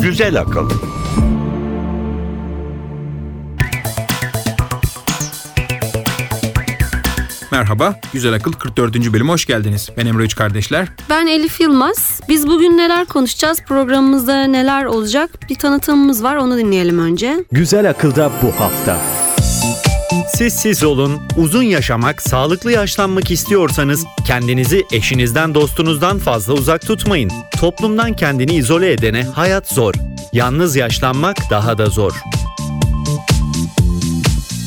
Güzel akıl. Merhaba, Güzel Akıl 44. bölüme hoş geldiniz. Ben Emre Üç Kardeşler. Ben Elif Yılmaz. Biz bugün neler konuşacağız? Programımızda neler olacak? Bir tanıtımımız var onu dinleyelim önce. Güzel akılda bu hafta. Siz siz olun, uzun yaşamak, sağlıklı yaşlanmak istiyorsanız kendinizi eşinizden dostunuzdan fazla uzak tutmayın. Toplumdan kendini izole edene hayat zor. Yalnız yaşlanmak daha da zor.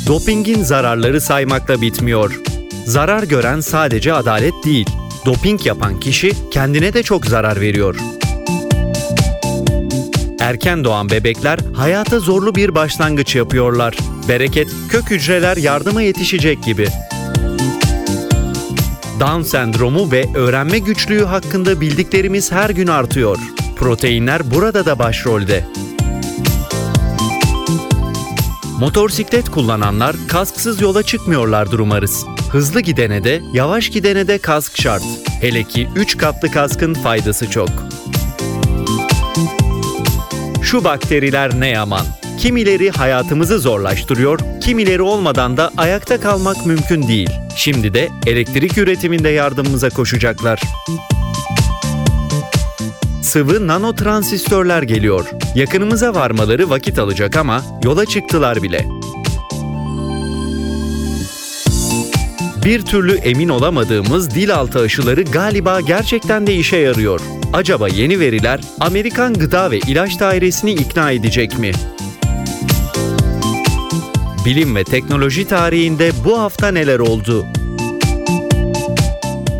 Dopingin zararları saymakla bitmiyor. Zarar gören sadece adalet değil. Doping yapan kişi kendine de çok zarar veriyor. Erken doğan bebekler hayata zorlu bir başlangıç yapıyorlar. Bereket, kök hücreler yardıma yetişecek gibi. Down sendromu ve öğrenme güçlüğü hakkında bildiklerimiz her gün artıyor. Proteinler burada da başrolde. Motorsiklet kullananlar kasksız yola çıkmıyorlardır umarız. Hızlı gidene de, yavaş gidene de kask şart. Hele ki 3 katlı kaskın faydası çok. Şu bakteriler ne yaman. Kimileri hayatımızı zorlaştırıyor, kimileri olmadan da ayakta kalmak mümkün değil. Şimdi de elektrik üretiminde yardımımıza koşacaklar. Sıvı nanotransistörler geliyor. Yakınımıza varmaları vakit alacak ama yola çıktılar bile. Bir türlü emin olamadığımız dil altı aşıları galiba gerçekten de işe yarıyor. Acaba yeni veriler Amerikan Gıda ve İlaç Dairesi'ni ikna edecek mi? Bilim ve teknoloji tarihinde bu hafta neler oldu?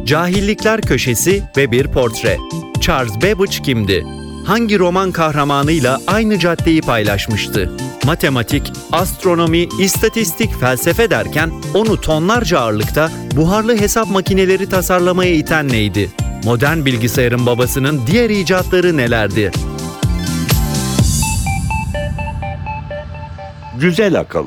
Cahillikler Köşesi ve bir portre. Charles Babbage kimdi? Hangi roman kahramanıyla aynı caddeyi paylaşmıştı? Matematik, astronomi, istatistik, felsefe derken onu tonlarca ağırlıkta buharlı hesap makineleri tasarlamaya iten neydi? Modern bilgisayarın babasının diğer icatları nelerdi? Güzel akıl.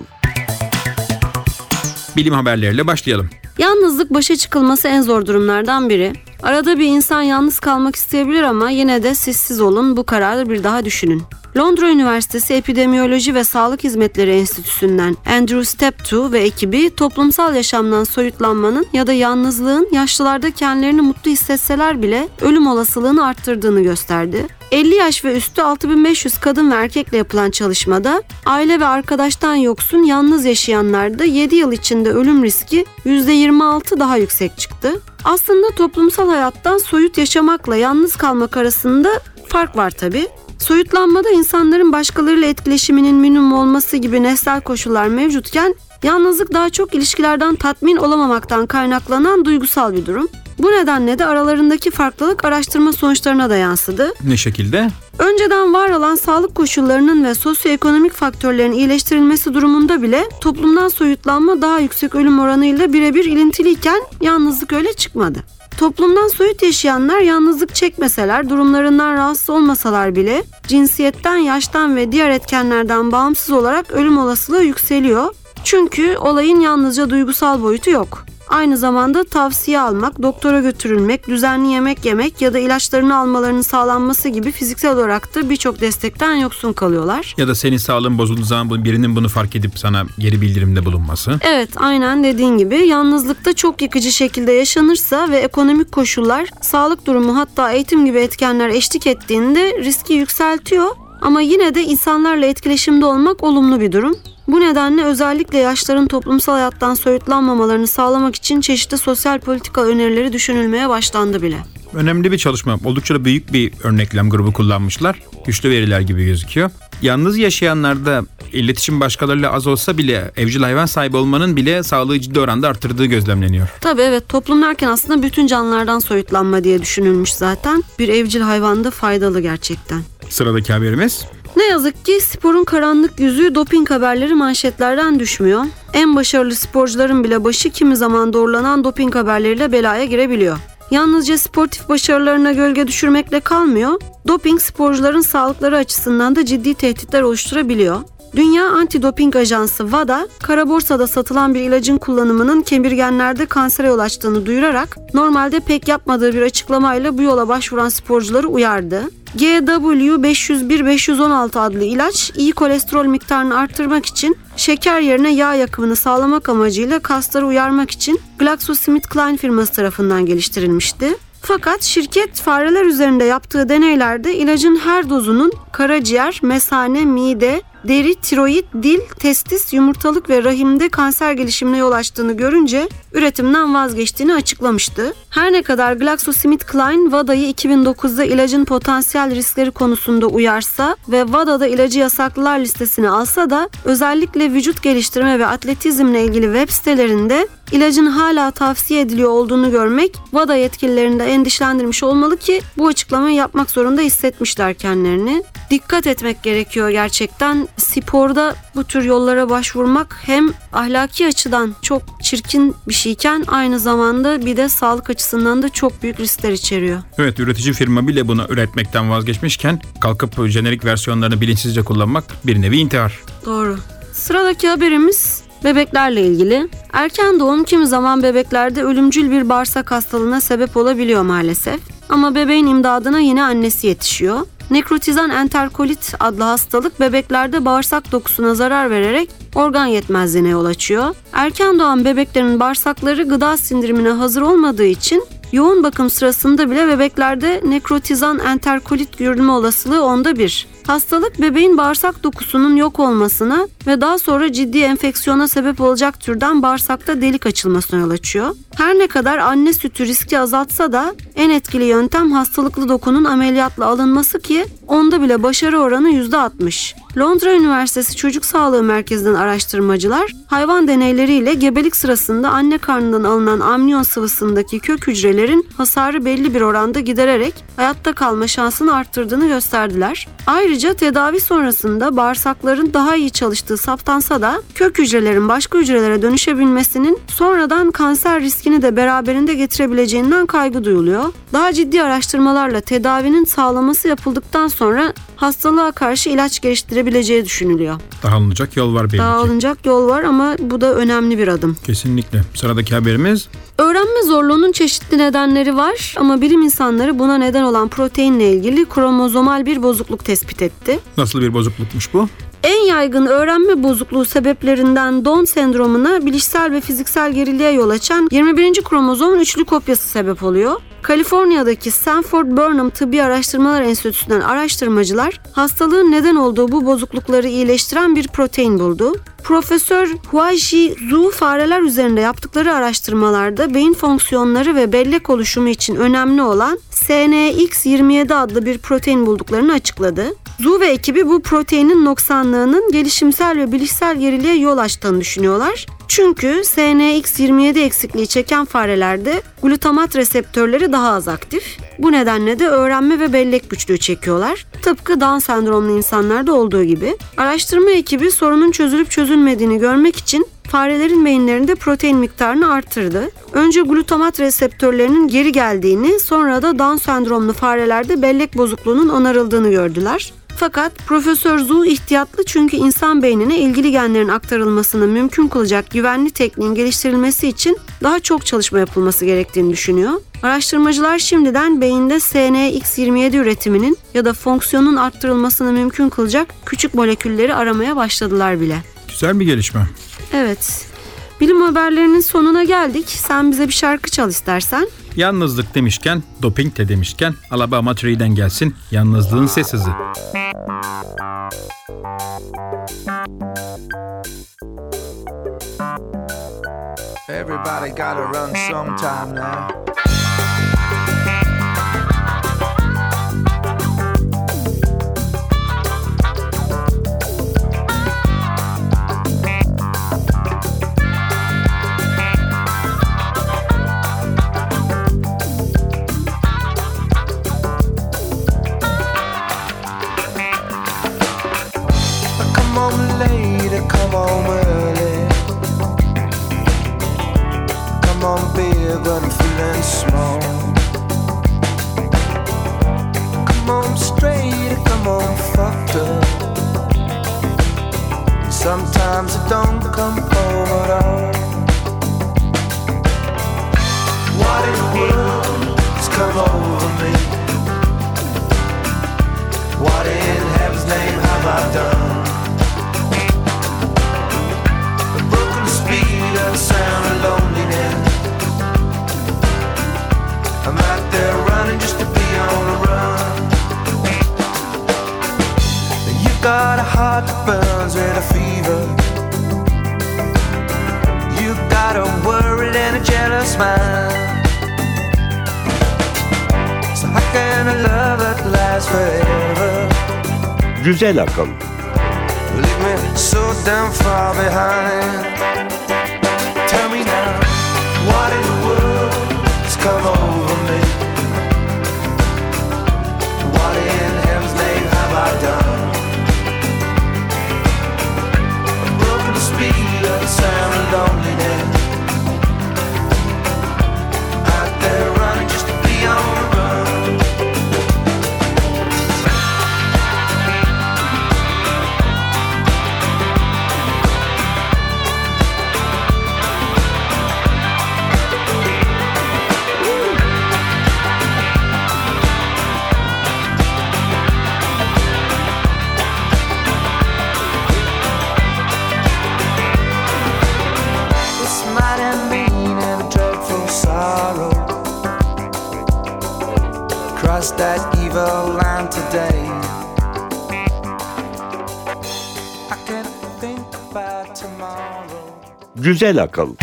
Bilim haberleriyle başlayalım. Yalnızlık başa çıkılması en zor durumlardan biri. Arada bir insan yalnız kalmak isteyebilir ama yine de sessiz olun bu kararı bir daha düşünün. Londra Üniversitesi Epidemiyoloji ve Sağlık Hizmetleri Enstitüsü'nden Andrew Steptoe ve ekibi toplumsal yaşamdan soyutlanmanın ya da yalnızlığın yaşlılarda kendilerini mutlu hissetseler bile ölüm olasılığını arttırdığını gösterdi. 50 yaş ve üstü 6500 kadın ve erkekle yapılan çalışmada aile ve arkadaştan yoksun yalnız yaşayanlarda 7 yıl içinde ölüm riski %26 daha yüksek çıktı. Aslında toplumsal hayattan soyut yaşamakla yalnız kalmak arasında fark var tabi. Soyutlanmada insanların başkalarıyla etkileşiminin minimum olması gibi nesnel koşullar mevcutken yalnızlık daha çok ilişkilerden tatmin olamamaktan kaynaklanan duygusal bir durum. Bu nedenle de aralarındaki farklılık araştırma sonuçlarına da yansıdı. Ne şekilde? Önceden var olan sağlık koşullarının ve sosyoekonomik faktörlerin iyileştirilmesi durumunda bile toplumdan soyutlanma daha yüksek ölüm oranıyla birebir ilintiliyken yalnızlık öyle çıkmadı. Toplumdan soyut yaşayanlar yalnızlık çekmeseler, durumlarından rahatsız olmasalar bile cinsiyetten, yaştan ve diğer etkenlerden bağımsız olarak ölüm olasılığı yükseliyor. Çünkü olayın yalnızca duygusal boyutu yok. Aynı zamanda tavsiye almak, doktora götürülmek, düzenli yemek yemek ya da ilaçlarını almalarının sağlanması gibi fiziksel olarak da birçok destekten yoksun kalıyorlar. Ya da senin sağlığın bozulduğu zaman birinin bunu fark edip sana geri bildirimde bulunması. Evet, aynen dediğin gibi yalnızlıkta çok yıkıcı şekilde yaşanırsa ve ekonomik koşullar, sağlık durumu hatta eğitim gibi etkenler eşlik ettiğinde riski yükseltiyor. Ama yine de insanlarla etkileşimde olmak olumlu bir durum. Bu nedenle özellikle yaşların toplumsal hayattan soyutlanmamalarını sağlamak için çeşitli sosyal politika önerileri düşünülmeye başlandı bile. Önemli bir çalışma. Oldukça da büyük bir örneklem grubu kullanmışlar. Güçlü veriler gibi gözüküyor. Yalnız yaşayanlarda iletişim başkalarıyla az olsa bile evcil hayvan sahibi olmanın bile sağlığı ciddi oranda arttırdığı gözlemleniyor. Tabii evet toplum derken aslında bütün canlılardan soyutlanma diye düşünülmüş zaten. Bir evcil hayvan da faydalı gerçekten. Sıradaki haberimiz. Ne yazık ki sporun karanlık yüzü doping haberleri manşetlerden düşmüyor. En başarılı sporcuların bile başı kimi zaman doğrulanan doping haberleriyle belaya girebiliyor. Yalnızca sportif başarılarına gölge düşürmekle kalmıyor, doping sporcuların sağlıkları açısından da ciddi tehditler oluşturabiliyor. Dünya Antidoping Ajansı WADA, kara borsada satılan bir ilacın kullanımının kemirgenlerde kansere yol açtığını duyurarak normalde pek yapmadığı bir açıklamayla bu yola başvuran sporcuları uyardı. GW501-516 adlı ilaç iyi kolesterol miktarını arttırmak için şeker yerine yağ yakımını sağlamak amacıyla kasları uyarmak için GlaxoSmithKline firması tarafından geliştirilmişti. Fakat şirket fareler üzerinde yaptığı deneylerde ilacın her dozunun karaciğer, mesane, mide, deri, tiroid, dil, testis, yumurtalık ve rahimde kanser gelişimine yol açtığını görünce üretimden vazgeçtiğini açıklamıştı. Her ne kadar GlaxoSmithKline WADA'yı 2009'da ilacın potansiyel riskleri konusunda uyarsa ve WADA'da ilacı yasaklılar listesine alsa da özellikle vücut geliştirme ve atletizmle ilgili web sitelerinde ilacın hala tavsiye ediliyor olduğunu görmek WADA yetkililerini de endişelendirmiş olmalı ki bu açıklamayı yapmak zorunda hissetmişler kendilerini. Dikkat etmek gerekiyor gerçekten. Sporda bu tür yollara başvurmak hem ahlaki açıdan çok çirkin bir şeyken aynı zamanda bir de sağlık açısından da çok büyük riskler içeriyor. Evet üretici firma bile bunu üretmekten vazgeçmişken kalkıp jenerik versiyonlarını bilinçsizce kullanmak bir nevi intihar. Doğru. Sıradaki haberimiz bebeklerle ilgili. Erken doğum kimi zaman bebeklerde ölümcül bir bağırsak hastalığına sebep olabiliyor maalesef. Ama bebeğin imdadına yine annesi yetişiyor. Nekrotizan enterkolit adlı hastalık bebeklerde bağırsak dokusuna zarar vererek organ yetmezliğine yol açıyor. Erken doğan bebeklerin bağırsakları gıda sindirimine hazır olmadığı için yoğun bakım sırasında bile bebeklerde nekrotizan enterkolit görülme olasılığı onda bir. Hastalık bebeğin bağırsak dokusunun yok olmasına ve daha sonra ciddi enfeksiyona sebep olacak türden bağırsakta delik açılmasına yol açıyor. Her ne kadar anne sütü riski azaltsa da en etkili yöntem hastalıklı dokunun ameliyatla alınması ki onda bile başarı oranı %60. Londra Üniversitesi Çocuk Sağlığı Merkezi'nden araştırmacılar hayvan deneyleriyle gebelik sırasında anne karnından alınan amniyon sıvısındaki kök hücrelerin hasarı belli bir oranda gidererek hayatta kalma şansını arttırdığını gösterdiler. Ayrıca tedavi sonrasında bağırsakların daha iyi çalıştığı saptansa da kök hücrelerin başka hücrelere dönüşebilmesinin sonradan kanser riskini de beraberinde getirebileceğinden kaygı duyuluyor. Daha ciddi araştırmalarla tedavinin sağlaması yapıldıktan sonra hastalığa karşı ilaç geliştirebileceği düşünülüyor. Daha alınacak yol var belli Daha ki. alınacak yol var ama bu da önemli bir adım. Kesinlikle. Sıradaki haberimiz Öğrenme zorluğunun çeşitli nedenleri var ama bilim insanları buna neden olan proteinle ilgili kromozomal bir bozukluk tespit etti. nasıl bir bozuklukmuş bu? En yaygın öğrenme bozukluğu sebeplerinden Down sendromuna bilişsel ve fiziksel geriliğe yol açan 21. kromozomun üçlü kopyası sebep oluyor. Kaliforniya'daki Stanford Burnham Tıbbi Araştırmalar Enstitüsü'nden araştırmacılar hastalığın neden olduğu bu bozuklukları iyileştiren bir protein buldu. Profesör Huaji Zhu fareler üzerinde yaptıkları araştırmalarda beyin fonksiyonları ve bellek oluşumu için önemli olan SNX27 adlı bir protein bulduklarını açıkladı. Zhu ve ekibi bu proteinin noksanlığının gelişimsel ve bilişsel geriliğe yol açtığını düşünüyorlar. Çünkü SNX27 eksikliği çeken farelerde glutamat reseptörleri daha az aktif. Bu nedenle de öğrenme ve bellek güçlüğü çekiyorlar. Tıpkı Down sendromlu insanlarda olduğu gibi. Araştırma ekibi sorunun çözülüp çözülmediğini görmek için farelerin beyinlerinde protein miktarını arttırdı. Önce glutamat reseptörlerinin geri geldiğini, sonra da Down sendromlu farelerde bellek bozukluğunun onarıldığını gördüler. Fakat Profesör Zhu ihtiyatlı çünkü insan beynine ilgili genlerin aktarılmasını mümkün kılacak güvenli tekniğin geliştirilmesi için daha çok çalışma yapılması gerektiğini düşünüyor. Araştırmacılar şimdiden beyinde SNX27 üretiminin ya da fonksiyonun arttırılmasını mümkün kılacak küçük molekülleri aramaya başladılar bile. Güzel bir gelişme. Evet. Bilim haberlerinin sonuna geldik. Sen bize bir şarkı çal istersen. Yalnızlık demişken, doping de demişken Alabama Tree'den gelsin yalnızlığın ses hızı. Everybody gotta run sometime now. But I'm feeling small. Come on straight, come on fucked up. Sometimes it don't come home at all. What in the world has come over me? What in heaven's name have I done? Güzel akıl. leave me so damn far behind? That evil line today. I can think about tomorrow. Güzel akıl.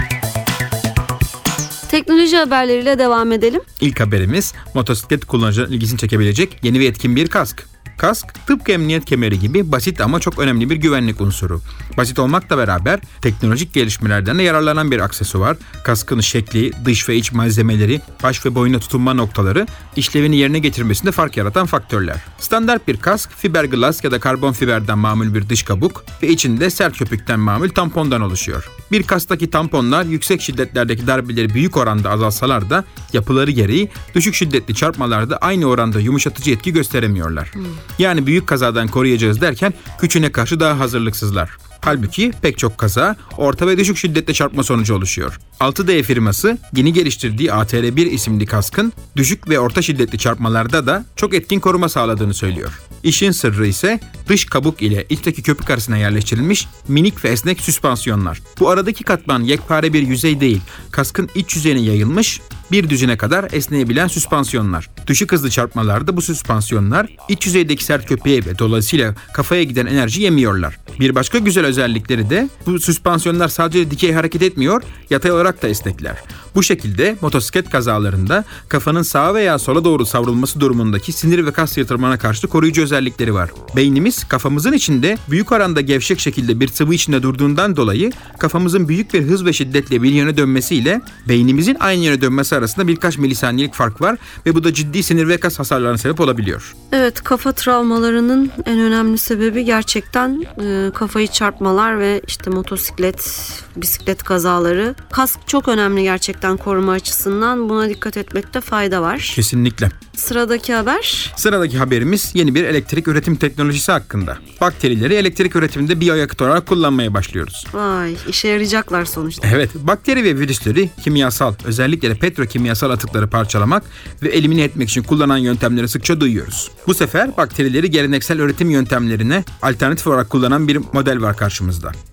Teknoloji haberleriyle devam edelim. İlk haberimiz motosiklet kullanıcıların ilgisini çekebilecek yeni ve etkin bir kask. Kask tıpkı emniyet kemeri gibi basit ama çok önemli bir güvenlik unsuru. Basit olmakla beraber teknolojik gelişmelerden de yararlanan bir aksesuar. Kaskın şekli, dış ve iç malzemeleri, baş ve boyuna tutunma noktaları işlevini yerine getirmesinde fark yaratan faktörler. Standart bir kask fiberglass ya da karbon fiberden mamul bir dış kabuk ve içinde sert köpükten mamul tampondan oluşuyor. Bir kasktaki tamponlar yüksek şiddetlerdeki darbeleri büyük oranda azalsalar da yapıları gereği düşük şiddetli çarpmalarda aynı oranda yumuşatıcı etki gösteremiyorlar. Yani büyük kazadan koruyacağız derken küçüğüne karşı daha hazırlıksızlar. Halbuki pek çok kaza orta ve düşük şiddetli çarpma sonucu oluşuyor. 6D firması yeni geliştirdiği ATR1 isimli kaskın düşük ve orta şiddetli çarpmalarda da çok etkin koruma sağladığını söylüyor. İşin sırrı ise dış kabuk ile içteki köpük arasına yerleştirilmiş minik ve esnek süspansiyonlar. Bu aradaki katman yekpare bir yüzey değil, kaskın iç yüzeyine yayılmış bir düzine kadar esneyebilen süspansiyonlar. Düşük hızlı çarpmalarda bu süspansiyonlar iç yüzeydeki sert köpeğe ve dolayısıyla kafaya giden enerji yemiyorlar. Bir başka güzel özellikleri de bu süspansiyonlar sadece dikey hareket etmiyor, yatay olarak da esnekler. Bu şekilde motosiklet kazalarında kafanın sağa veya sola doğru savrulması durumundaki sinir ve kas yatırmana karşı koruyucu özellikleri var. Beynimiz kafamızın içinde büyük oranda gevşek şekilde bir sıvı içinde durduğundan dolayı kafamızın büyük bir hız ve şiddetle bir yöne dönmesiyle beynimizin aynı yöne dönmesi arasında birkaç milisaniyelik fark var ve bu da ciddi sinir ve kas hasarlarına sebep olabiliyor. Evet kafa travmalarının en önemli sebebi gerçekten e, kafayı çarpmalar ve işte motosiklet, bisiklet kazaları. Kask çok önemli gerçekten koruma açısından. Buna dikkat etmekte fayda var. Kesinlikle. Sıradaki haber. Sıradaki haberimiz yeni bir elektrik üretim teknolojisi hakkında. Bakterileri elektrik üretiminde biyoyakıt olarak kullanmaya başlıyoruz. Vay işe yarayacaklar sonuçta. Evet, bakteri ve virüsleri kimyasal, özellikle de petrokimyasal atıkları parçalamak ve elimine etmek için kullanan yöntemleri sıkça duyuyoruz. Bu sefer bakterileri geleneksel üretim yöntemlerine alternatif olarak kullanan bir model var karşımızda.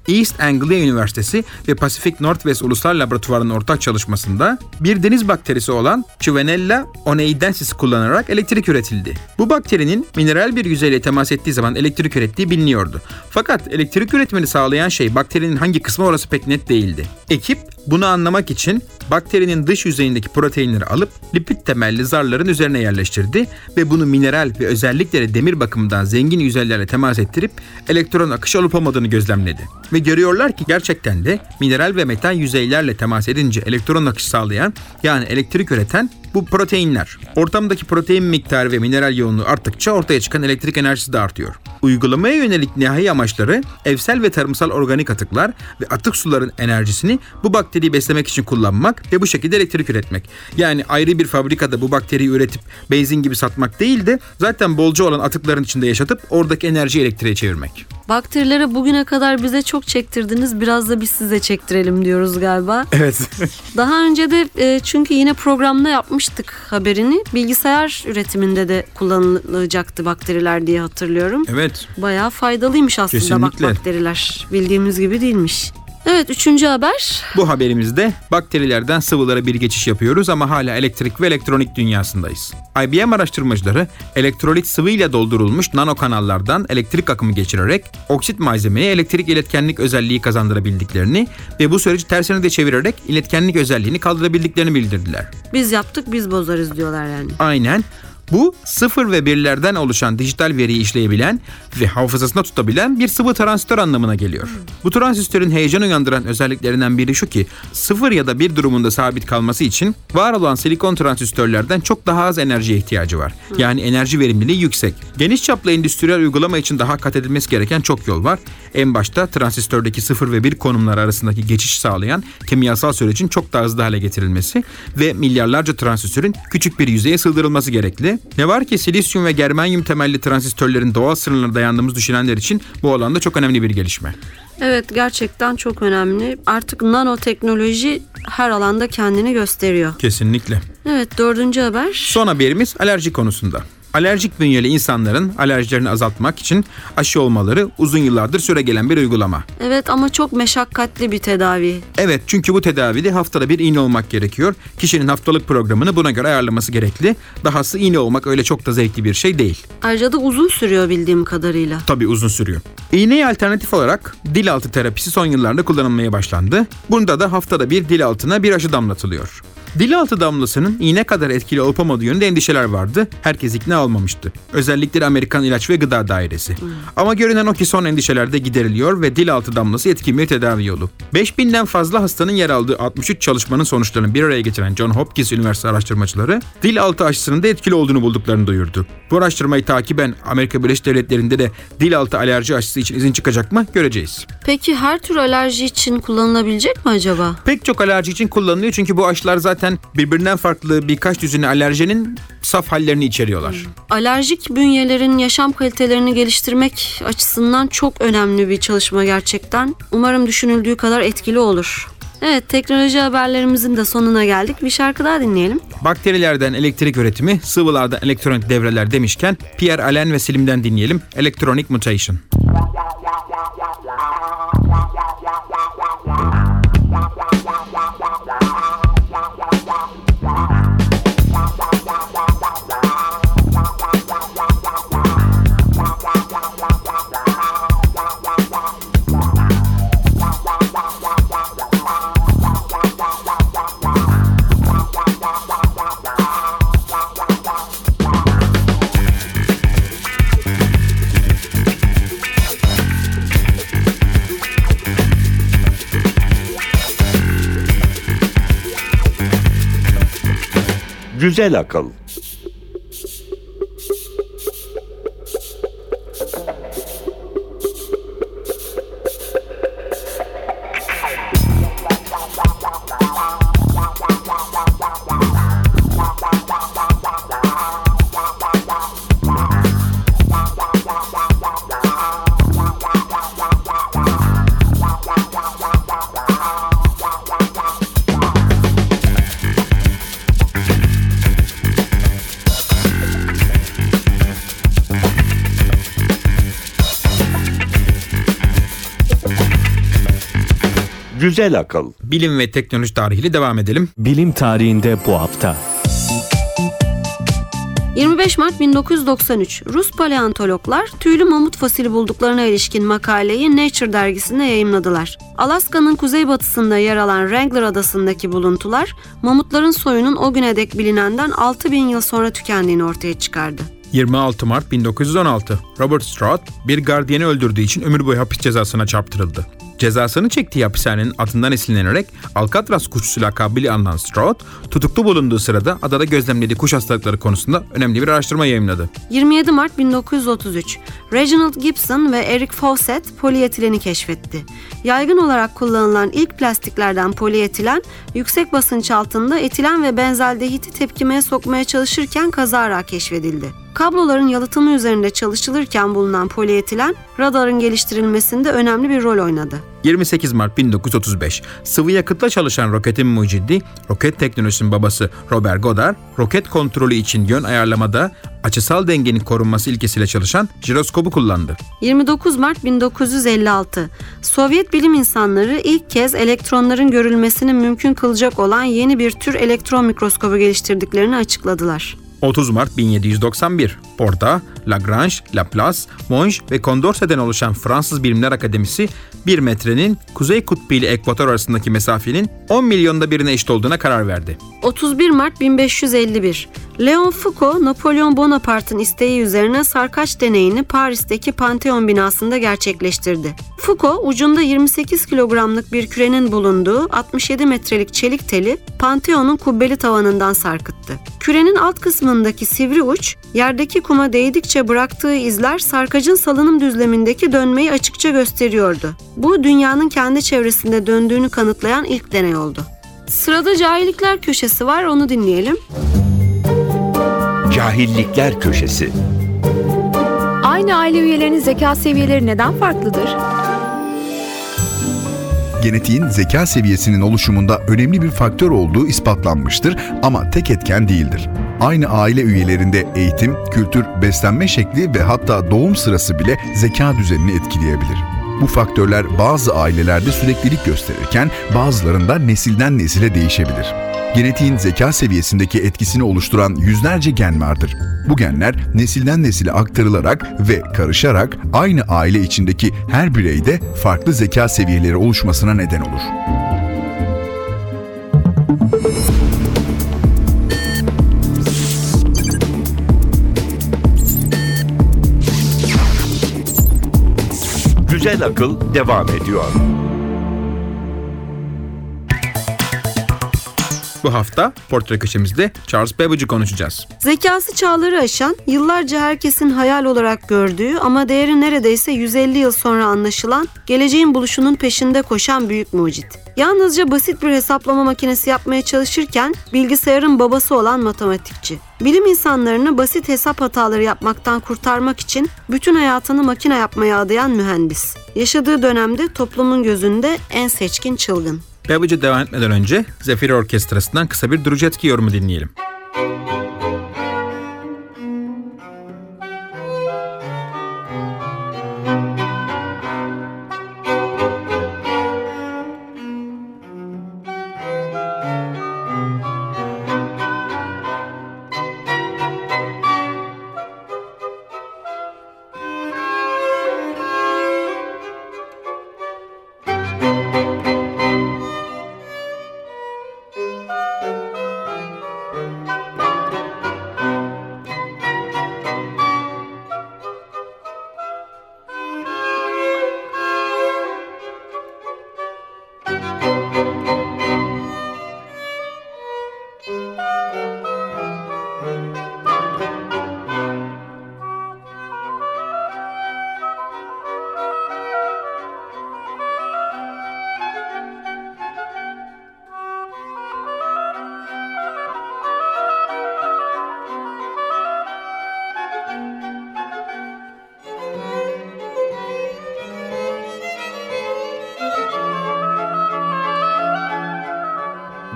East Anglia Üniversitesi ve Pacific Northwest Uluslar Laboratuvarı'nın ortak çalışmasında bir deniz bakterisi olan Chivenella oneidensis kullanarak elektrik üretildi. Bu bakterinin mineral bir yüzeyle temas ettiği zaman elektrik ürettiği biliniyordu. Fakat elektrik üretimini sağlayan şey bakterinin hangi kısmı orası pek net değildi. Ekip bunu anlamak için bakterinin dış yüzeyindeki proteinleri alıp lipid temelli zarların üzerine yerleştirdi ve bunu mineral ve özellikle de demir bakımından zengin yüzeylerle temas ettirip elektron akışı olup olmadığını gözlemledi. Ve görüyorlar ki gerçekten de mineral ve metal yüzeylerle temas edince elektron akışı sağlayan yani elektrik üreten Bu proteinler. Ortamdaki protein miktarı ve mineral yoğunluğu arttıkça ortaya çıkan elektrik enerjisi de artıyor. Uygulamaya yönelik nihai amaçları evsel ve tarımsal organik atıklar ve atık suların enerjisini bu bakteriyi beslemek için kullanmak ve bu şekilde elektrik üretmek. Yani ayrı bir fabrikada bu bakteriyi üretip benzin gibi satmak değil de zaten bolca olan atıkların içinde yaşatıp oradaki enerjiyi elektriğe çevirmek. Bakterilere bugüne kadar bize çok çektirdiniz. Biraz da biz size çektirelim diyoruz galiba. Evet. Daha önce de e, çünkü yine programda yapmıştık haberini. Bilgisayar üretiminde de kullanılacaktı bakteriler diye hatırlıyorum. evet. Bayağı faydalıymış aslında Kesinlikle. bak bakteriler. Bildiğimiz gibi değilmiş. Evet üçüncü haber. Bu haberimizde bakterilerden sıvılara bir geçiş yapıyoruz ama hala elektrik ve elektronik dünyasındayız. IBM araştırmacıları elektrolit sıvıyla doldurulmuş nano kanallardan elektrik akımı geçirerek oksit malzemeye elektrik iletkenlik özelliği kazandırabildiklerini ve bu süreci tersine de çevirerek iletkenlik özelliğini kaldırabildiklerini bildirdiler. Biz yaptık biz bozarız diyorlar yani. Aynen. Bu sıfır ve birlerden oluşan dijital veriyi işleyebilen ve hafızasında tutabilen bir sıvı transistör anlamına geliyor. Bu transistörün heyecan uyandıran özelliklerinden biri şu ki sıfır ya da bir durumunda sabit kalması için var olan silikon transistörlerden çok daha az enerjiye ihtiyacı var. Yani enerji verimliliği yüksek. Geniş çaplı endüstriyel uygulama için daha kat edilmesi gereken çok yol var. En başta transistördeki sıfır ve bir konumlar arasındaki geçiş sağlayan kimyasal sürecin çok daha hızlı hale getirilmesi ve milyarlarca transistörün küçük bir yüzeye sığdırılması gerekli. Ne var ki silisyum ve germanyum temelli transistörlerin doğal sınırlarına dayandığımızı düşünenler için bu alanda çok önemli bir gelişme. Evet gerçekten çok önemli. Artık nanoteknoloji her alanda kendini gösteriyor. Kesinlikle. Evet dördüncü haber. Son haberimiz alerji konusunda. Alerjik bünyeli insanların alerjilerini azaltmak için aşı olmaları uzun yıllardır süre gelen bir uygulama. Evet ama çok meşakkatli bir tedavi. Evet çünkü bu tedavide haftada bir iğne olmak gerekiyor. Kişinin haftalık programını buna göre ayarlaması gerekli. Dahası iğne olmak öyle çok da zevkli bir şey değil. Ayrıca da uzun sürüyor bildiğim kadarıyla. Tabii uzun sürüyor. İğneye alternatif olarak dil altı terapisi son yıllarda kullanılmaya başlandı. Bunda da haftada bir dil altına bir aşı damlatılıyor. Dil altı damlasının iğne kadar etkili olup olmadığı yönünde endişeler vardı. Herkes ikna olmamıştı. Özellikle Amerikan İlaç ve Gıda Dairesi. Ama görünen o ki son endişeler de gideriliyor ve dil altı damlası etkin bir tedavi yolu. 5000'den fazla hastanın yer aldığı 63 çalışmanın sonuçlarını bir araya getiren John Hopkins Üniversitesi araştırmacıları dil altı aşısının da etkili olduğunu bulduklarını duyurdu. Bu araştırmayı takiben Amerika Birleşik Devletleri'nde de dil altı alerji aşısı için izin çıkacak mı göreceğiz. Peki her tür alerji için kullanılabilecek mi acaba? Pek çok alerji için kullanılıyor çünkü bu aşılar zaten birbirinden farklı birkaç düzine alerjenin saf hallerini içeriyorlar. Alerjik bünyelerin yaşam kalitelerini geliştirmek açısından çok önemli bir çalışma gerçekten. Umarım düşünüldüğü kadar etkili olur. Evet teknoloji haberlerimizin de sonuna geldik. Bir şarkı daha dinleyelim. Bakterilerden elektrik üretimi, sıvılardan elektronik devreler demişken Pierre Allen ve Selim'den dinleyelim Electronic Mutation. Güzel akıl. Güzel akıl. Bilim ve teknoloji tarihiyle devam edelim. Bilim tarihinde bu hafta. 25 Mart 1993 Rus paleontologlar tüylü mamut fosili bulduklarına ilişkin makaleyi Nature dergisinde yayımladılar. Alaska'nın kuzeybatısında yer alan Wrangler adasındaki buluntular mamutların soyunun o güne dek bilinenden 6000 yıl sonra tükendiğini ortaya çıkardı. 26 Mart 1916 Robert Stroud bir gardiyanı öldürdüğü için ömür boyu hapis cezasına çarptırıldı. Cezasını çektiği hapishanenin adından esinlenerek Alcatraz kuşçusu lakabıyla anılan Stroud, tutuklu bulunduğu sırada adada gözlemlediği kuş hastalıkları konusunda önemli bir araştırma yayımladı. 27 Mart 1933, Reginald Gibson ve Eric Fawcett polietileni keşfetti. Yaygın olarak kullanılan ilk plastiklerden polietilen, yüksek basınç altında etilen ve benzaldehiti tepkimeye sokmaya çalışırken kazara keşfedildi. Kabloların yalıtımı üzerinde çalışılırken bulunan polietilen, radarın geliştirilmesinde önemli bir rol oynadı. 28 Mart 1935 sıvı yakıtla çalışan roketin mucidi, roket teknolojisinin babası Robert Goddard, roket kontrolü için yön ayarlamada açısal dengenin korunması ilkesiyle çalışan jiroskobu kullandı. 29 Mart 1956 Sovyet bilim insanları ilk kez elektronların görülmesini mümkün kılacak olan yeni bir tür elektron mikroskobu geliştirdiklerini açıkladılar. 30 Mart 1791 Porta, Lagrange, Laplace, Monge ve Condorcet'ten oluşan Fransız Bilimler Akademisi 1 metrenin Kuzey Kutbu ile Ekvator arasındaki mesafenin 10 milyonda birine eşit olduğuna karar verdi. 31 Mart 1551 Leon Foucault, Napolyon Bonaparte'ın isteği üzerine sarkaç deneyini Paris'teki Pantheon binasında gerçekleştirdi. Foucault, ucunda 28 kilogramlık bir kürenin bulunduğu 67 metrelik çelik teli Pantheon'un kubbeli tavanından sarkıttı. Kürenin alt kısmındaki sivri uç, yerdeki kuma değdikçe bıraktığı izler sarkacın salınım düzlemindeki dönmeyi açıkça gösteriyordu. Bu dünyanın kendi çevresinde döndüğünü kanıtlayan ilk deney oldu. Sırada cahillikler köşesi var, onu dinleyelim. Cahillikler Köşesi Aynı aile üyelerinin zeka seviyeleri neden farklıdır? genetiğin zeka seviyesinin oluşumunda önemli bir faktör olduğu ispatlanmıştır ama tek etken değildir. Aynı aile üyelerinde eğitim, kültür, beslenme şekli ve hatta doğum sırası bile zeka düzenini etkileyebilir. Bu faktörler bazı ailelerde süreklilik gösterirken bazılarında nesilden nesile değişebilir. Genetiğin zeka seviyesindeki etkisini oluşturan yüzlerce gen vardır. Bu genler nesilden nesile aktarılarak ve karışarak aynı aile içindeki her bireyde farklı zeka seviyeleri oluşmasına neden olur. Güzel Akıl devam ediyor. Bu hafta portre köşemizde Charles Babbage'ı konuşacağız. Zekası çağları aşan, yıllarca herkesin hayal olarak gördüğü ama değeri neredeyse 150 yıl sonra anlaşılan, geleceğin buluşunun peşinde koşan büyük mucit. Yalnızca basit bir hesaplama makinesi yapmaya çalışırken bilgisayarın babası olan matematikçi. Bilim insanlarını basit hesap hataları yapmaktan kurtarmak için bütün hayatını makine yapmaya adayan mühendis. Yaşadığı dönemde toplumun gözünde en seçkin çılgın. Babbage'a devam etmeden önce Zefir Orkestrası'ndan kısa bir Drujetki yorumu dinleyelim.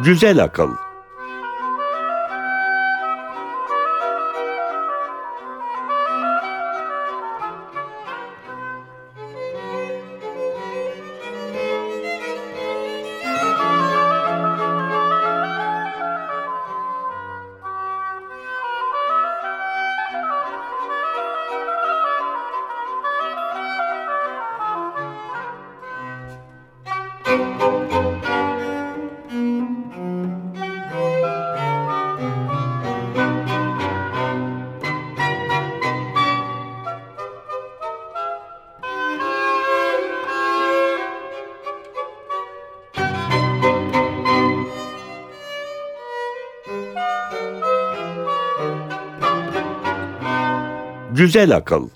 Güzel Akıl Güzel akıl.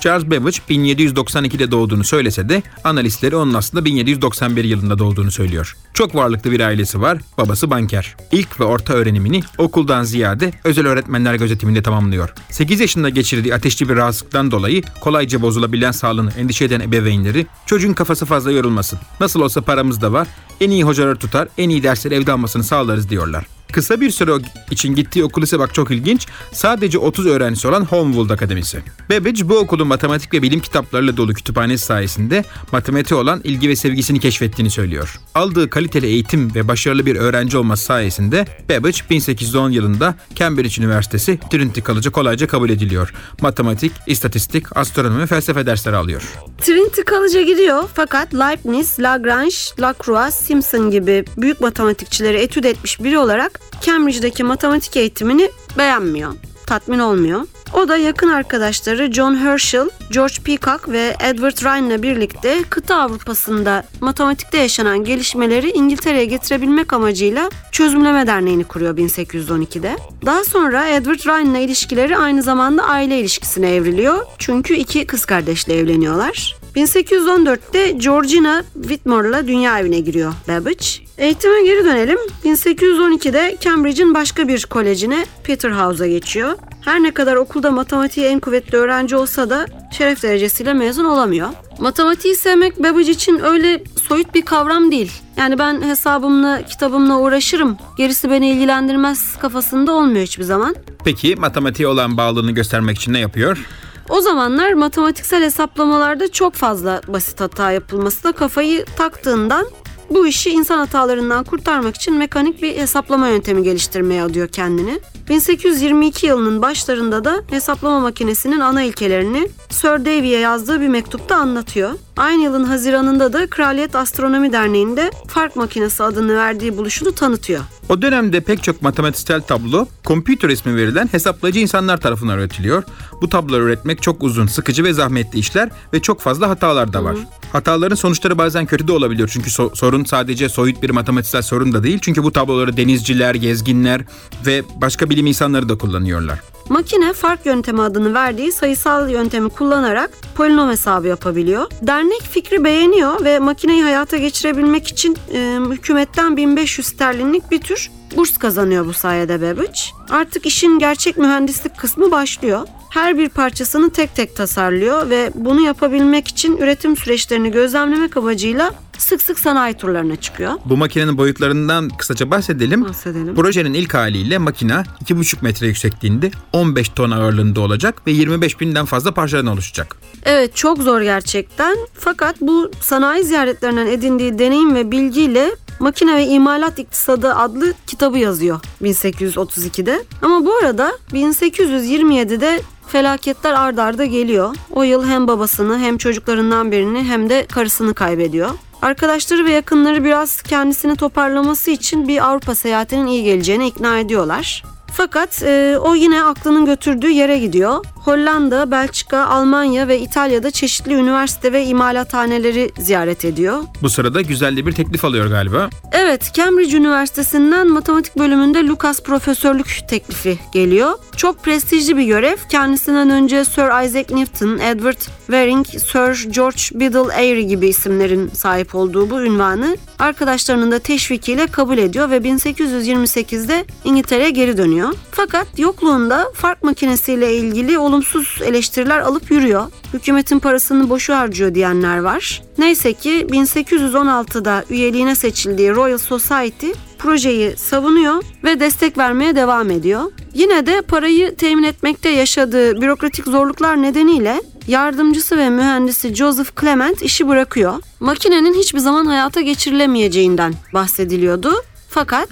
Charles Babbage 1792'de doğduğunu söylese de analistleri onun aslında 1791 yılında doğduğunu söylüyor. Çok varlıklı bir ailesi var, babası banker. İlk ve orta öğrenimini okuldan ziyade özel öğretmenler gözetiminde tamamlıyor. 8 yaşında geçirdiği ateşli bir rahatsızlıktan dolayı kolayca bozulabilen sağlığını endişe eden ebeveynleri çocuğun kafası fazla yorulmasın. Nasıl olsa paramız da var, en iyi hocaları tutar, en iyi dersleri evde almasını sağlarız diyorlar. Kısa bir süre için gittiği okul ise bak çok ilginç. Sadece 30 öğrencisi olan Homewood Akademisi. Babbage bu okulun matematik ve bilim kitaplarıyla dolu kütüphanesi sayesinde matematiğe olan ilgi ve sevgisini keşfettiğini söylüyor. Aldığı kaliteli eğitim ve başarılı bir öğrenci olması sayesinde Babbage 1810 yılında Cambridge Üniversitesi Trinity College'a kolayca kabul ediliyor. Matematik, istatistik, astronomi ve felsefe dersleri alıyor. Trinity College'a gidiyor fakat Leibniz, Lagrange, Lacroix, Simpson gibi büyük matematikçileri etüt etmiş biri olarak Cambridge'deki matematik eğitimini beğenmiyor, tatmin olmuyor. O da yakın arkadaşları John Herschel, George Peacock ve Edward Rhine'la birlikte kıta Avrupa'sında matematikte yaşanan gelişmeleri İngiltere'ye getirebilmek amacıyla Çözümleme Derneği'ni kuruyor 1812'de. Daha sonra Edward Rhine'la ilişkileri aynı zamanda aile ilişkisine evriliyor. Çünkü iki kız kardeşle evleniyorlar. 1814'te Georgina Whitmore'la dünya evine giriyor Babbage. Eğitime geri dönelim. 1812'de Cambridge'in başka bir kolejine Peterhouse'a geçiyor. Her ne kadar okulda matematiği en kuvvetli öğrenci olsa da şeref derecesiyle mezun olamıyor. Matematiği sevmek Babbage için öyle soyut bir kavram değil. Yani ben hesabımla, kitabımla uğraşırım. Gerisi beni ilgilendirmez kafasında olmuyor hiçbir zaman. Peki matematiğe olan bağlılığını göstermek için ne yapıyor? O zamanlar matematiksel hesaplamalarda çok fazla basit hata yapılması da kafayı taktığından bu işi insan hatalarından kurtarmak için mekanik bir hesaplama yöntemi geliştirmeye adıyor kendini. 1822 yılının başlarında da hesaplama makinesinin ana ilkelerini Sir Davy'e yazdığı bir mektupta anlatıyor. Aynı yılın Haziran'ında da Kraliyet Astronomi Derneği'nde fark makinesi adını verdiği buluşunu tanıtıyor. O dönemde pek çok matematiksel tablo, kompütür ismi verilen hesaplayıcı insanlar tarafından üretiliyor. Bu tabloları üretmek çok uzun, sıkıcı ve zahmetli işler ve çok fazla hatalar da var. Hataların sonuçları bazen kötü de olabiliyor çünkü so- sorun sadece soyut bir matematiksel sorun da değil. Çünkü bu tabloları denizciler, gezginler ve başka bilim insanları da kullanıyorlar. Makine fark yöntemi adını verdiği sayısal yöntemi kullanarak polinom hesabı yapabiliyor. Dernek fikri beğeniyor ve makineyi hayata geçirebilmek için e, hükümetten 1500 sterlinlik bir tür burs kazanıyor bu sayede Babbage. Artık işin gerçek mühendislik kısmı başlıyor. Her bir parçasını tek tek tasarlıyor ve bunu yapabilmek için üretim süreçlerini gözlemlemek amacıyla sık sık sanayi turlarına çıkıyor. Bu makinenin boyutlarından kısaca bahsedelim. Bahsedelim. Projenin ilk haliyle makina 2,5 metre yüksekliğinde 15 ton ağırlığında olacak ve 25 binden fazla parçadan oluşacak. Evet çok zor gerçekten. Fakat bu sanayi ziyaretlerinden edindiği deneyim ve bilgiyle Makine ve İmalat İktisadı adlı kitabı yazıyor 1832'de. Ama bu arada 1827'de felaketler ard arda geliyor. O yıl hem babasını hem çocuklarından birini hem de karısını kaybediyor. Arkadaşları ve yakınları biraz kendisini toparlaması için bir Avrupa seyahatinin iyi geleceğine ikna ediyorlar. Fakat e, o yine aklının götürdüğü yere gidiyor. Hollanda, Belçika, Almanya ve İtalya'da çeşitli üniversite ve imalathaneleri ziyaret ediyor. Bu sırada güzel bir teklif alıyor galiba. Evet, Cambridge Üniversitesi'nden matematik bölümünde Lucas profesörlük teklifi geliyor. Çok prestijli bir görev. Kendisinden önce Sir Isaac Newton, Edward Waring, Sir George Biddle Airy gibi isimlerin sahip olduğu bu ünvanı arkadaşlarının da teşvikiyle kabul ediyor ve 1828'de İngiltere'ye geri dönüyor. Fakat yokluğunda fark makinesiyle ilgili olumsuz eleştiriler alıp yürüyor. Hükümetin parasını boşu harcıyor diyenler var. Neyse ki 1816'da üyeliğine seçildiği Royal Society projeyi savunuyor ve destek vermeye devam ediyor. Yine de parayı temin etmekte yaşadığı bürokratik zorluklar nedeniyle yardımcısı ve mühendisi Joseph Clement işi bırakıyor. Makinenin hiçbir zaman hayata geçirilemeyeceğinden bahsediliyordu. Fakat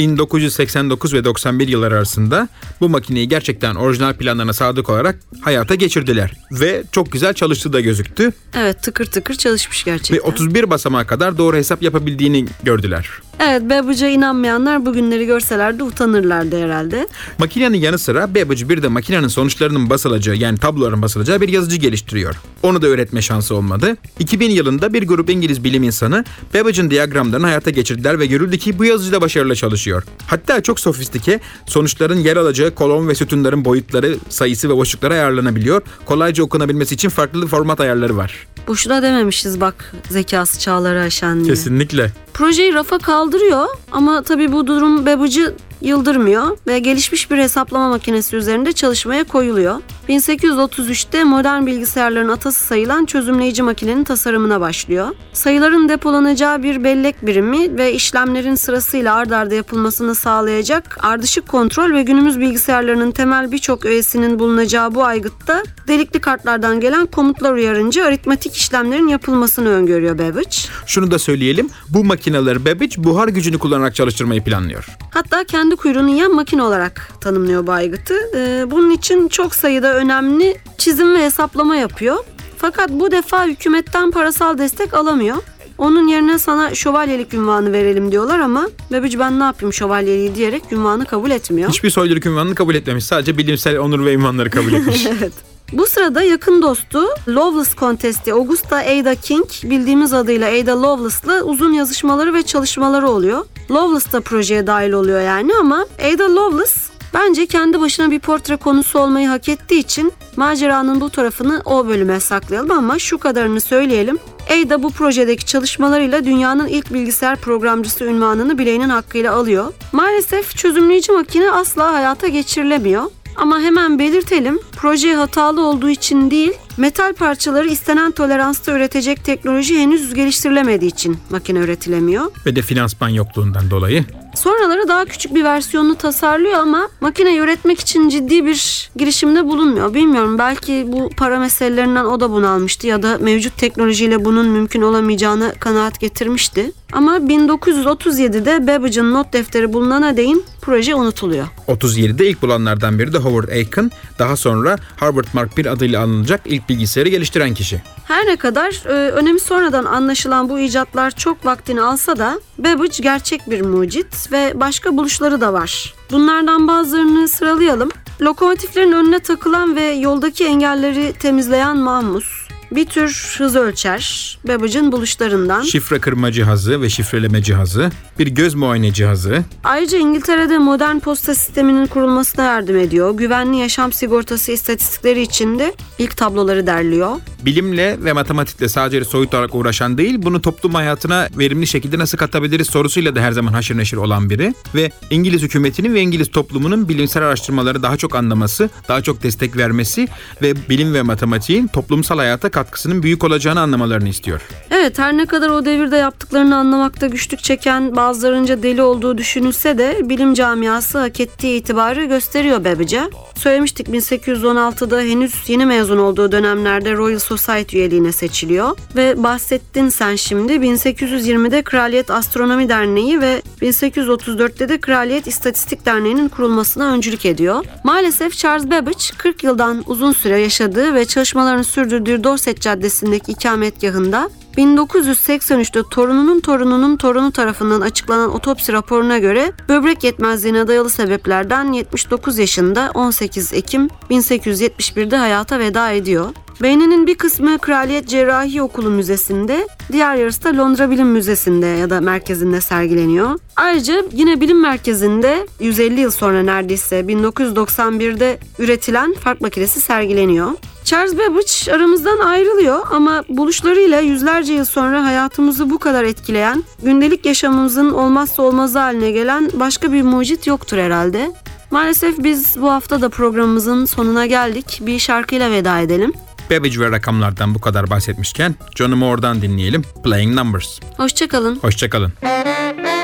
1989 ve 91 yılları arasında bu makineyi gerçekten orijinal planlarına sadık olarak hayata geçirdiler. Ve çok güzel çalıştığı da gözüktü. evet tıkır tıkır çalışmış gerçekten. Ve 31 basamağa kadar doğru hesap yapabildiğini gördüler. Evet Babbage'a inanmayanlar bugünleri görselerdi utanırlardı herhalde. Makinenin yanı sıra Babbage bir de makinenin sonuçlarının basılacağı yani tabloların basılacağı bir yazıcı geliştiriyor. Onu da öğretme şansı olmadı. 2000 yılında bir grup İngiliz bilim insanı Babbage'ın diyagramlarını hayata geçirdiler ve görüldü ki bu yazıcı da başarılı çalışıyor. Hatta çok sofistike sonuçların yer alacağı kolon ve sütunların boyutları, sayısı ve boşlukları ayarlanabiliyor. Kolayca okunabilmesi için farklı format ayarları var. Boşuna dememişiz bak zekası çağları aşan diye. Kesinlikle. Projeyi rafa kaldırıyor. Ama tabii bu durum Babbage'ı yıldırmıyor ve gelişmiş bir hesaplama makinesi üzerinde çalışmaya koyuluyor. 1833'te modern bilgisayarların atası sayılan çözümleyici makinenin tasarımına başlıyor. Sayıların depolanacağı bir bellek birimi ve işlemlerin sırasıyla ard arda yapılmasını sağlayacak ardışık kontrol ve günümüz bilgisayarlarının temel birçok öğesinin bulunacağı bu aygıtta delikli kartlardan gelen komutlar uyarınca aritmetik işlemlerin yapılmasını öngörüyor Babbage. Şunu da söyleyelim. Bu makineleri Babbage buhar gücünü kullanarak çalıştırmayı planlıyor. Hatta kendi kuyruğunu yiyen makine olarak tanımlıyor bu aygıtı. Ee, bunun için çok sayıda önemli çizim ve hesaplama yapıyor. Fakat bu defa hükümetten parasal destek alamıyor. Onun yerine sana şövalyelik ünvanı verelim diyorlar ama Babbage ben ne yapayım şövalyeliği diyerek ünvanı kabul etmiyor. Hiçbir soyluluk ünvanını kabul etmemiş. Sadece bilimsel onur ve ünvanları kabul etmiş. evet. Bu sırada yakın dostu Lovelace Contesti Augusta Ada King bildiğimiz adıyla Ada Lovelace'la uzun yazışmaları ve çalışmaları oluyor. Lovelace da projeye dahil oluyor yani ama Ada Lovelace bence kendi başına bir portre konusu olmayı hak ettiği için maceranın bu tarafını o bölüme saklayalım ama şu kadarını söyleyelim. Ada bu projedeki çalışmalarıyla dünyanın ilk bilgisayar programcısı ünvanını bileğinin hakkıyla alıyor. Maalesef çözümleyici makine asla hayata geçirilemiyor. Ama hemen belirtelim, proje hatalı olduğu için değil, metal parçaları istenen toleransta üretecek teknoloji henüz geliştirilemediği için makine üretilemiyor. ve de finansman yokluğundan dolayı. Sonraları daha küçük bir versiyonunu tasarlıyor ama makineyi üretmek için ciddi bir girişimde bulunmuyor. Bilmiyorum belki bu para meselelerinden o da bunalmıştı ya da mevcut teknolojiyle bunun mümkün olamayacağını kanaat getirmişti. Ama 1937'de Babbage'ın not defteri bulunana değin proje unutuluyor. 37'de ilk bulanlardan biri de Howard Aiken. Daha sonra Harvard Mark I adıyla anılacak ilk bilgisayarı geliştiren kişi. Her ne kadar e, önemi sonradan anlaşılan bu icatlar çok vaktini alsa da Babbage gerçek bir mucit ve başka buluşları da var. Bunlardan bazılarını sıralayalım. Lokomotiflerin önüne takılan ve yoldaki engelleri temizleyen mahmus, bir tür hız ölçer, Babbage'ın buluşlarından. Şifre kırma cihazı ve şifreleme cihazı, bir göz muayene cihazı, Ayrıca İngiltere'de modern posta sisteminin kurulmasına yardım ediyor. Güvenli yaşam sigortası istatistikleri için de ilk tabloları derliyor. bilimle ve matematikle sadece soyut olarak uğraşan değil, bunu toplum hayatına verimli şekilde nasıl katabiliriz sorusuyla da her zaman haşır neşir olan biri ve İngiliz hükümetinin ve İngiliz toplumunun bilimsel araştırmaları daha çok anlaması, daha çok destek vermesi ve bilim ve matematiğin toplumsal hayata katkısının büyük olacağını anlamalarını istiyor. Evet her ne kadar o devirde yaptıklarını anlamakta güçlük çeken bazılarınca deli olduğu düşünülse de bilim camiası hak ettiği itibarı gösteriyor Babbage'e. Söylemiştik 1816'da henüz yeni mezun olduğu dönemlerde Royal Society üyeliğine seçiliyor. Ve bahsettin sen şimdi 1820'de Kraliyet Astronomi Derneği ve 1834'te de Kraliyet İstatistik Derneği'nin kurulmasına öncülük ediyor. Maalesef Charles Babbage 40 yıldan uzun süre yaşadığı ve çalışmalarını sürdürdüğü Dorset Caddesi'ndeki ikametgahında 1983'te torununun torununun torunu tarafından açıklanan otopsi raporuna göre böbrek yetmezliğine dayalı sebeplerden 79 yaşında 18 Ekim 1871'de hayata veda ediyor. Beyninin bir kısmı Kraliyet Cerrahi Okulu Müzesi'nde, diğer yarısı da Londra Bilim Müzesi'nde ya da merkezinde sergileniyor. Ayrıca yine bilim merkezinde 150 yıl sonra neredeyse 1991'de üretilen fark makinesi sergileniyor. Charles Babbage aramızdan ayrılıyor ama buluşlarıyla yüzlerce yıl sonra hayatımızı bu kadar etkileyen, gündelik yaşamımızın olmazsa olmazı haline gelen başka bir mucit yoktur herhalde. Maalesef biz bu hafta da programımızın sonuna geldik. Bir şarkıyla veda edelim. Babbage ve rakamlardan bu kadar bahsetmişken Johnny Moore'dan dinleyelim Playing Numbers. Hoşçakalın. Hoşçakalın. played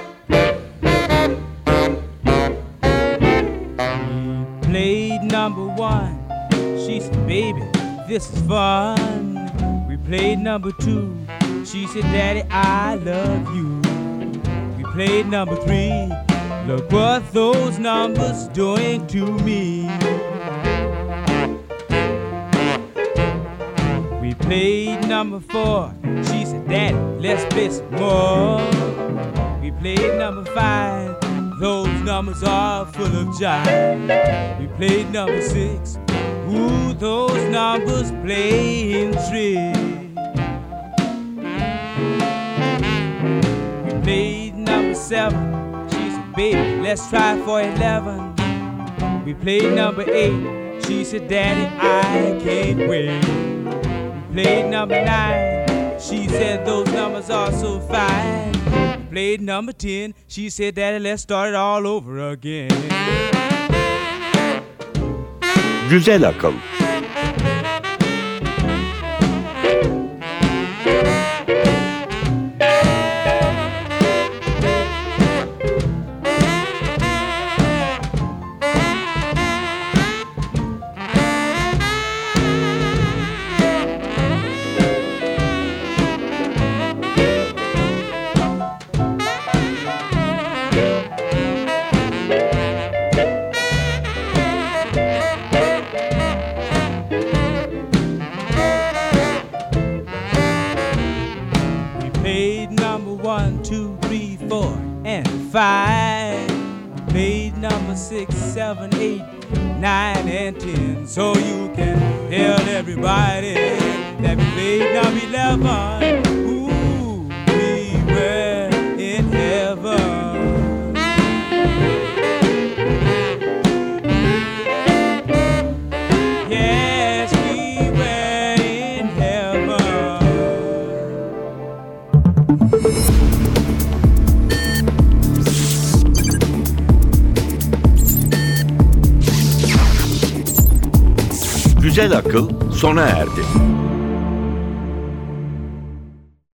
this is fun. We played number two. She said, daddy, I love you. We played number three. Look what those numbers doing to me. We played number four. She said, daddy, let's play some more. We played number five. Those numbers are full of jive. We played number six. Ooh, those numbers playing tricks. We played number seven. She said, baby, let's try for eleven. We played number eight. She said, Daddy, I can't wait. We played number nine. She said, those numbers are so fine. We played number ten. She said, Daddy, let's start it all over again. Güzel akıl. Sona erdi.